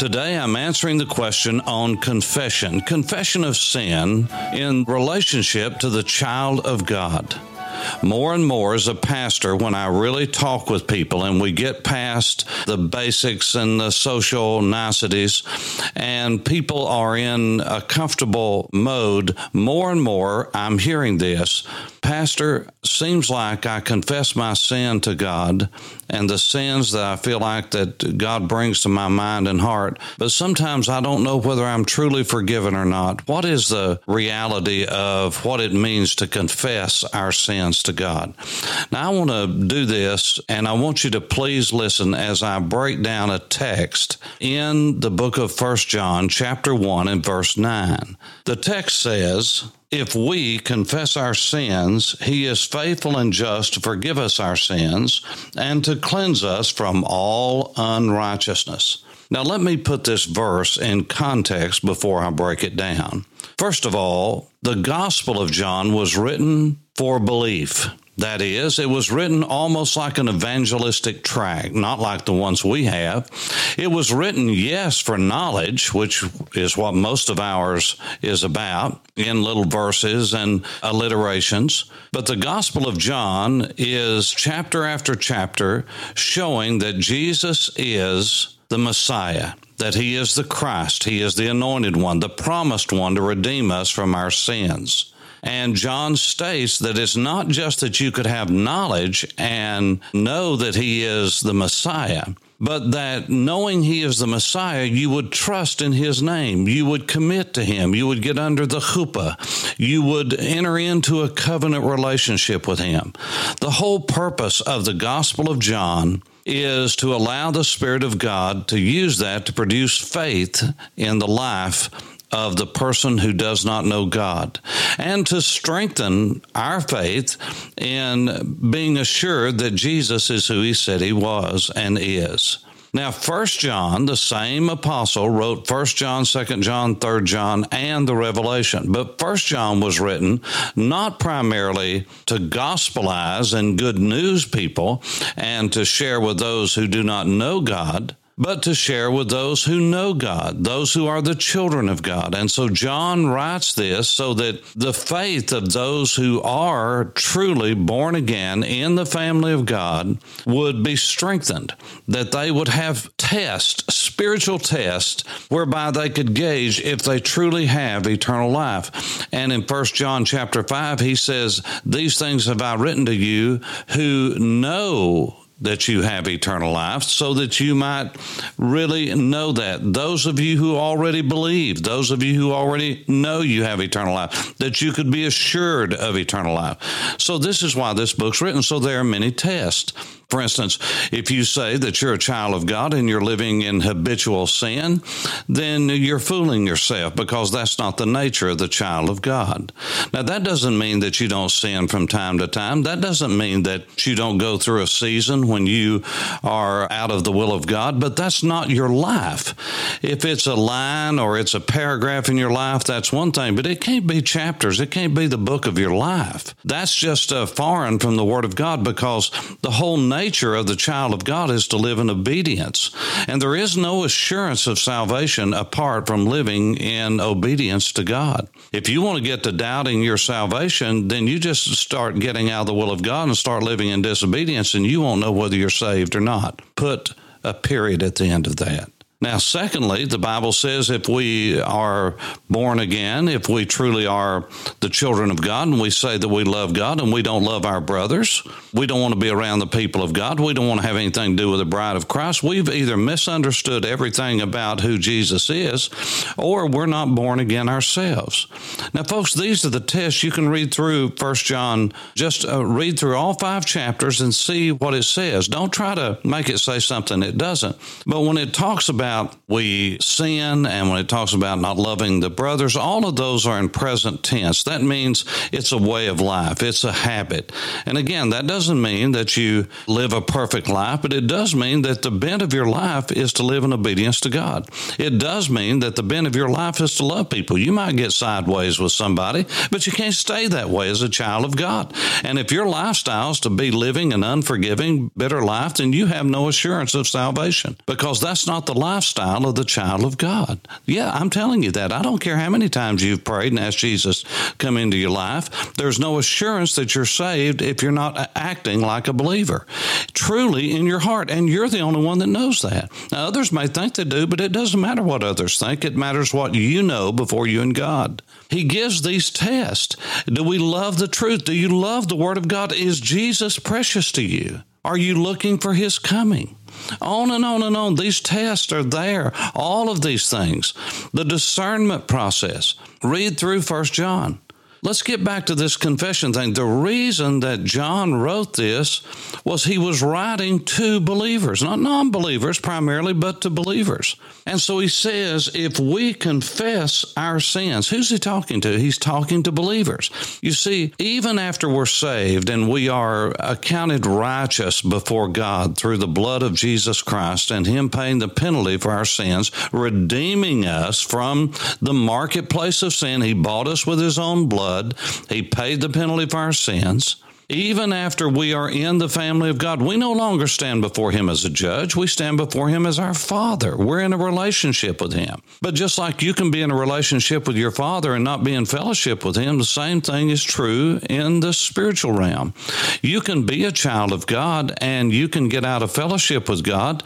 Today, I'm answering the question on confession, confession of sin in relationship to the child of God. More and more as a pastor, when I really talk with people and we get past the basics and the social niceties, and people are in a comfortable mode, more and more I'm hearing this Pastor, seems like I confess my sin to God and the sins that I feel like that God brings to my mind and heart, but sometimes I don't know whether I'm truly forgiven or not. What is the reality of what it means to confess our sins to God? Now, I want to do this, and I want you to please listen as I break down a text in the book of First John, chapter 1, and verse 9. The text says, if we confess our sins, he is faithful and just to forgive us our sins and to cleanse us from all unrighteousness. Now, let me put this verse in context before I break it down. First of all, the Gospel of John was written for belief. That is, it was written almost like an evangelistic tract, not like the ones we have. It was written, yes, for knowledge, which is what most of ours is about in little verses and alliterations. But the Gospel of John is chapter after chapter showing that Jesus is the Messiah that he is the Christ, he is the anointed one, the promised one to redeem us from our sins. And John states that it's not just that you could have knowledge and know that he is the Messiah, but that knowing he is the Messiah, you would trust in his name. You would commit to him. You would get under the chuppah. You would enter into a covenant relationship with him. The whole purpose of the Gospel of John is to allow the Spirit of God to use that to produce faith in the life of the person who does not know God and to strengthen our faith in being assured that Jesus is who he said he was and is. Now, First John, the same apostle, wrote First John, Second John, Third John, and the Revelation. But First John was written not primarily to gospelize and good news people and to share with those who do not know God but to share with those who know God, those who are the children of God. And so John writes this so that the faith of those who are truly born again in the family of God would be strengthened, that they would have tests, spiritual tests, whereby they could gauge if they truly have eternal life. And in First John chapter 5, he says, These things have I written to you who know that you have eternal life so that you might really know that. Those of you who already believe, those of you who already know you have eternal life, that you could be assured of eternal life. So, this is why this book's written. So, there are many tests. For instance, if you say that you're a child of God and you're living in habitual sin, then you're fooling yourself because that's not the nature of the child of God. Now, that doesn't mean that you don't sin from time to time. That doesn't mean that you don't go through a season when you are out of the will of God, but that's not your life. If it's a line or it's a paragraph in your life, that's one thing, but it can't be chapters. It can't be the book of your life. That's just uh, foreign from the Word of God because the whole nature of the child of God is to live in obedience. And there is no assurance of salvation apart from living in obedience to God. If you want to get to doubting your salvation, then you just start getting out of the will of God and start living in disobedience, and you won't know whether you're saved or not. Put a period at the end of that. Now, secondly, the Bible says if we are born again, if we truly are the children of God, and we say that we love God and we don't love our brothers, we don't want to be around the people of God, we don't want to have anything to do with the bride of Christ, we've either misunderstood everything about who Jesus is, or we're not born again ourselves. Now, folks, these are the tests you can read through First John. Just uh, read through all five chapters and see what it says. Don't try to make it say something it doesn't. But when it talks about about we sin and when it talks about not loving the brothers, all of those are in present tense. That means it's a way of life, it's a habit. And again, that doesn't mean that you live a perfect life, but it does mean that the bent of your life is to live in obedience to God. It does mean that the bent of your life is to love people. You might get sideways with somebody, but you can't stay that way as a child of God. And if your lifestyle is to be living an unforgiving, bitter life, then you have no assurance of salvation because that's not the lifestyle of the child of God. Yeah, I'm telling you that. I don't care how many times you've prayed and asked Jesus come into your life. There's no assurance that you're saved if you're not acting like a believer, truly in your heart. And you're the only one that knows that. Now, others may think they do, but it doesn't matter what others think. It matters what you know before you and God. He gives these tests. Do we love the truth? Do you love the Word of God? Is Jesus precious to you? Are you looking for His coming? On and on and on. These tests are there. All of these things. The discernment process. Read through First John. Let's get back to this confession thing. The reason that John wrote this was he was writing to believers, not non believers primarily, but to believers. And so he says, if we confess our sins, who's he talking to? He's talking to believers. You see, even after we're saved and we are accounted righteous before God through the blood of Jesus Christ and him paying the penalty for our sins, redeeming us from the marketplace of sin, he bought us with his own blood blood. He paid the penalty for our sins. Even after we are in the family of God, we no longer stand before Him as a judge. We stand before Him as our Father. We're in a relationship with Him. But just like you can be in a relationship with your Father and not be in fellowship with Him, the same thing is true in the spiritual realm. You can be a child of God and you can get out of fellowship with God.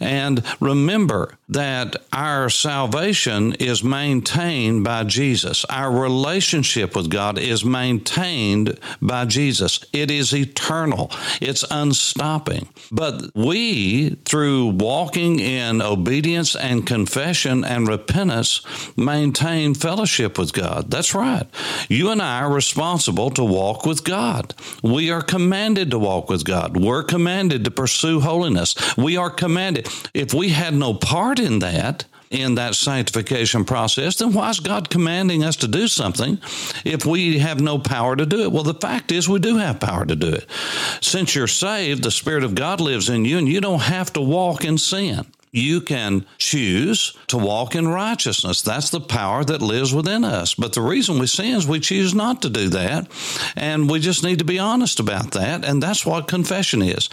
And remember that our salvation is maintained by Jesus, our relationship with God is maintained by Jesus. It is eternal. It's unstopping. But we, through walking in obedience and confession and repentance, maintain fellowship with God. That's right. You and I are responsible to walk with God. We are commanded to walk with God. We're commanded to pursue holiness. We are commanded. If we had no part in that, in that sanctification process, then why is God commanding us to do something if we have no power to do it? Well, the fact is, we do have power to do it. Since you're saved, the Spirit of God lives in you, and you don't have to walk in sin you can choose to walk in righteousness. That's the power that lives within us. But the reason we sin is we choose not to do that. And we just need to be honest about that. And that's what confession is.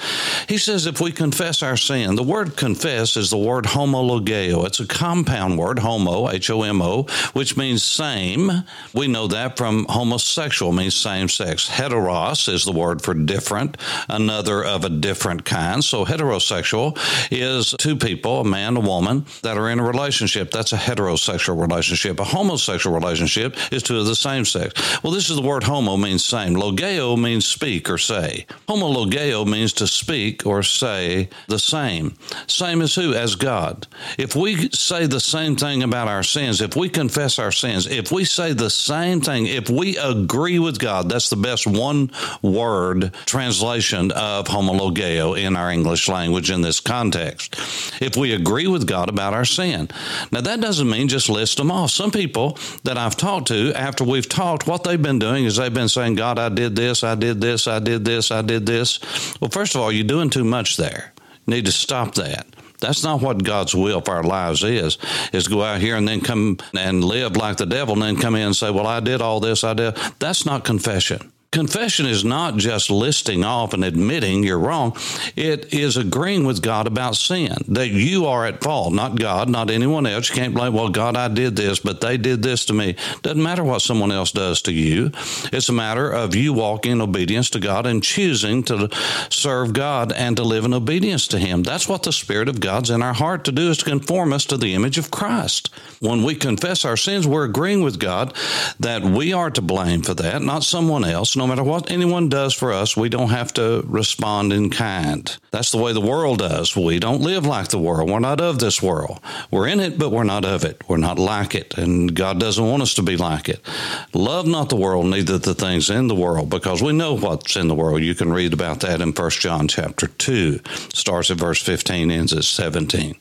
He says if we confess our sin, the word confess is the word homologeo. It's a compound word, homo, H O M O, which means same. We know that from homosexual means same sex. Heteros is the word for different, another of a different kind. So heterosexual is two people people, a man, a woman, that are in a relationship. That's a heterosexual relationship. A homosexual relationship is two of the same sex. Well, this is the word homo means same. Logeo means speak or say. Homologeo means to speak or say the same. Same as who? As God. If we say the same thing about our sins, if we confess our sins, if we say the same thing, if we agree with God, that's the best one word translation of homologeo in our English language in this context. If we agree with God about our sin. Now, that doesn't mean just list them off. Some people that I've talked to, after we've talked, what they've been doing is they've been saying, God, I did this, I did this, I did this, I did this. Well, first of all, you're doing too much there. You need to stop that. That's not what God's will for our lives is, is go out here and then come and live like the devil and then come in and say, well, I did all this, I did. That's not confession. Confession is not just listing off and admitting you're wrong. It is agreeing with God about sin, that you are at fault, not God, not anyone else. You can't blame, well, God, I did this, but they did this to me. Doesn't matter what someone else does to you. It's a matter of you walking in obedience to God and choosing to serve God and to live in obedience to Him. That's what the Spirit of God's in our heart to do is to conform us to the image of Christ. When we confess our sins, we're agreeing with God that we are to blame for that, not someone else no matter what anyone does for us, we don't have to respond in kind. That's the way the world does. We don't live like the world. We're not of this world. We're in it, but we're not of it. We're not like it. And God doesn't want us to be like it. Love not the world, neither the things in the world, because we know what's in the world. You can read about that in 1 John chapter 2. Starts at verse 15, ends at 17.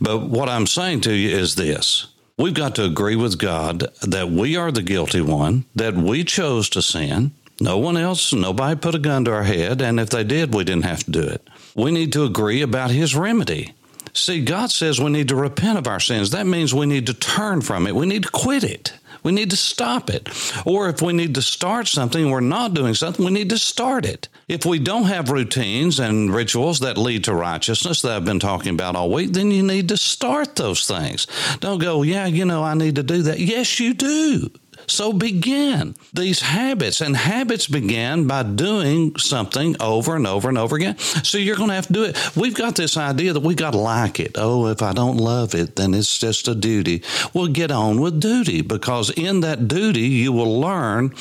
But what I'm saying to you is this We've got to agree with God that we are the guilty one, that we chose to sin. No one else, nobody put a gun to our head, and if they did, we didn't have to do it. We need to agree about His remedy. See, God says we need to repent of our sins. That means we need to turn from it, we need to quit it. We need to stop it. Or if we need to start something we're not doing something, we need to start it. If we don't have routines and rituals that lead to righteousness that I've been talking about all week, then you need to start those things. Don't go, yeah, you know, I need to do that. Yes, you do. So begin these habits, and habits begin by doing something over and over and over again. So you're going to have to do it. We've got this idea that we got to like it. Oh, if I don't love it, then it's just a duty. Well, get on with duty because in that duty, you will learn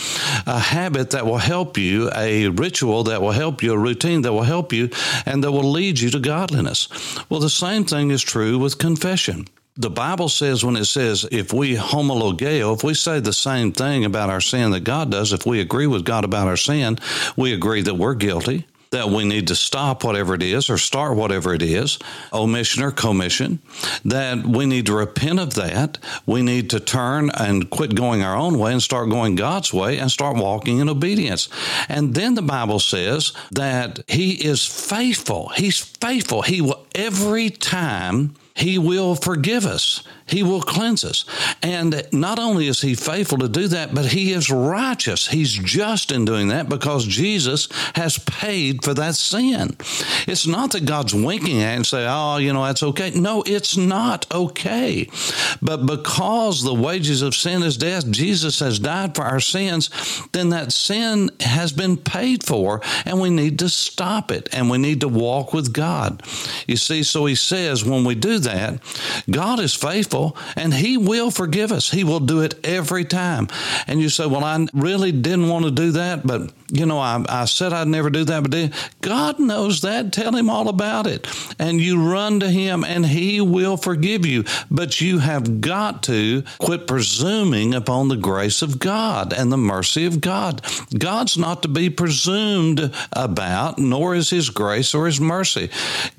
a habit that will help you, a ritual that will help you, a routine that will help you, and that will lead you to godliness. Well, the same thing is true with confession the Bible says when it says if we homologeo, if we say the same thing about our sin that God does, if we agree with God about our sin, we agree that we're guilty, that we need to stop whatever it is or start whatever it is, omission or commission, that we need to repent of that. We need to turn and quit going our own way and start going God's way and start walking in obedience. And then the Bible says that He is faithful. He's faithful. He will every time he will forgive us. He will cleanse us. And not only is He faithful to do that, but He is righteous. He's just in doing that because Jesus has paid for that sin. It's not that God's winking at and say, oh, you know, that's okay. No, it's not okay. But because the wages of sin is death, Jesus has died for our sins, then that sin has been paid for and we need to stop it and we need to walk with God. You see, so He says when we do that, God is faithful faithful and He will forgive us. He will do it every time. And you say, Well, I really didn't want to do that, but you know, I, I said I'd never do that, but. God knows that. Tell Him all about it. And you run to Him and He will forgive you. But you have got to quit presuming upon the grace of God and the mercy of God. God's not to be presumed about, nor is His grace or His mercy.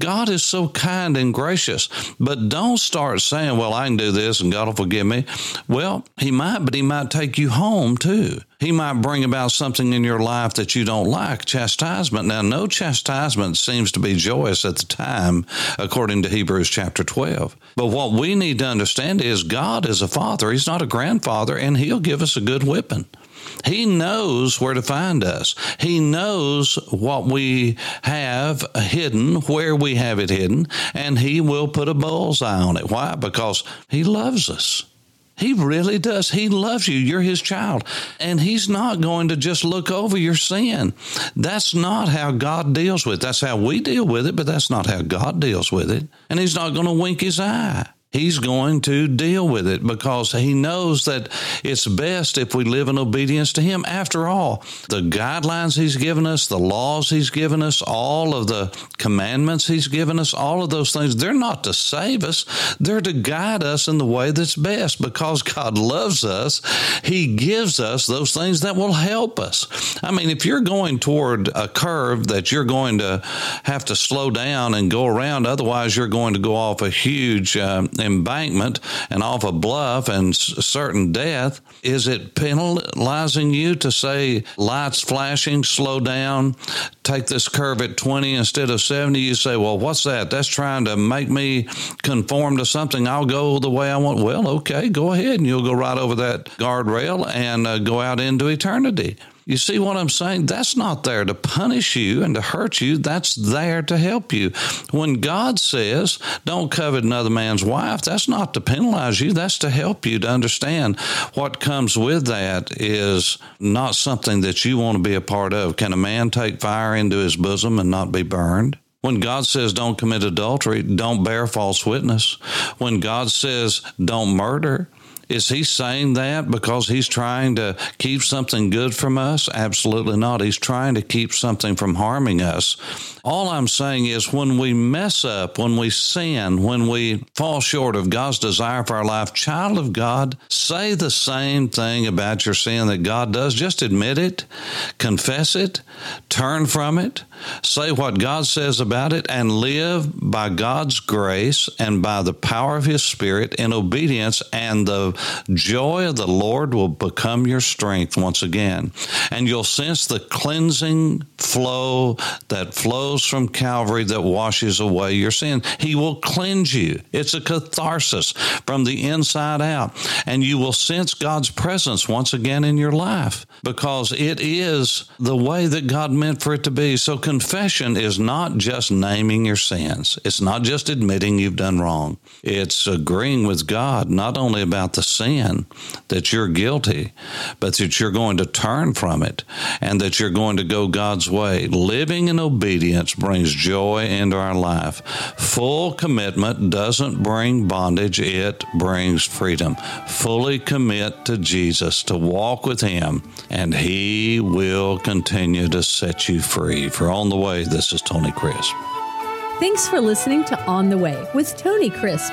God is so kind and gracious, but don't start saying, Well, I can do this and God will forgive me. Well, He might, but He might take you home too. He might bring about something in your life that you don't like, chastisement. Now, no chastisement seems to be joyous at the time, according to Hebrews chapter 12. But what we need to understand is God is a father. He's not a grandfather, and He'll give us a good whipping. He knows where to find us. He knows what we have hidden, where we have it hidden, and He will put a bullseye on it. Why? Because He loves us. He really does. He loves you. You're his child. And he's not going to just look over your sin. That's not how God deals with it. That's how we deal with it, but that's not how God deals with it. And he's not going to wink his eye he's going to deal with it because he knows that it's best if we live in obedience to him. After all, the guidelines he's given us, the laws he's given us, all of the commandments he's given us, all of those things, they're not to save us, they're to guide us in the way that's best because God loves us. He gives us those things that will help us. I mean, if you're going toward a curve that you're going to have to slow down and go around, otherwise, you're going to go off a huge uh, embankment and off a bluff and certain death, is it penalizing you to say lights flashing, slow down, take this curve at 20 instead of 70? You say, well, what's that? That's trying to make me conform to something. I'll go the way I want. Well, okay, go ahead and you'll go right over that guardrail and uh, go out into eternity. You see what I'm saying? That's not there to punish you and to hurt you. That's there to help you. When God says, don't covet another man's wife, that's not to penalize you. That's to help you to understand what comes with that is not something that you want to be a part of. Can a man take fire into his bosom and not be burned? When God says don't commit adultery, don't bear false witness. When God says don't murder, Is he saying that because he's trying to keep something good from us? Absolutely not. He's trying to keep something from harming us. All I'm saying is when we mess up, when we sin, when we fall short of God's desire for our life, child of God, say the same thing about your sin that God does. Just admit it, confess it, turn from it, say what God says about it, and live by God's grace and by the power of His Spirit in obedience, and the joy of the Lord will become your strength once again. And you'll sense the cleansing flow that flows from Calvary that washes away your sin. He will cleanse you. It's a catharsis from the inside out. And you will sense God's presence once again in your life because it is the way that God meant for it to be. So confession is not just naming your sins. It's not just admitting you've done wrong. It's agreeing with God not only about the sin that you're guilty, but that you're going to turn from it and that you're going to go God's way. Living in obedience brings joy into our life. Full commitment doesn't bring bondage, it brings freedom. Fully commit to Jesus, to walk with Him, and He will continue to set you free. For On the Way, this is Tony Crisp. Thanks for listening to On the Way with Tony Crisp.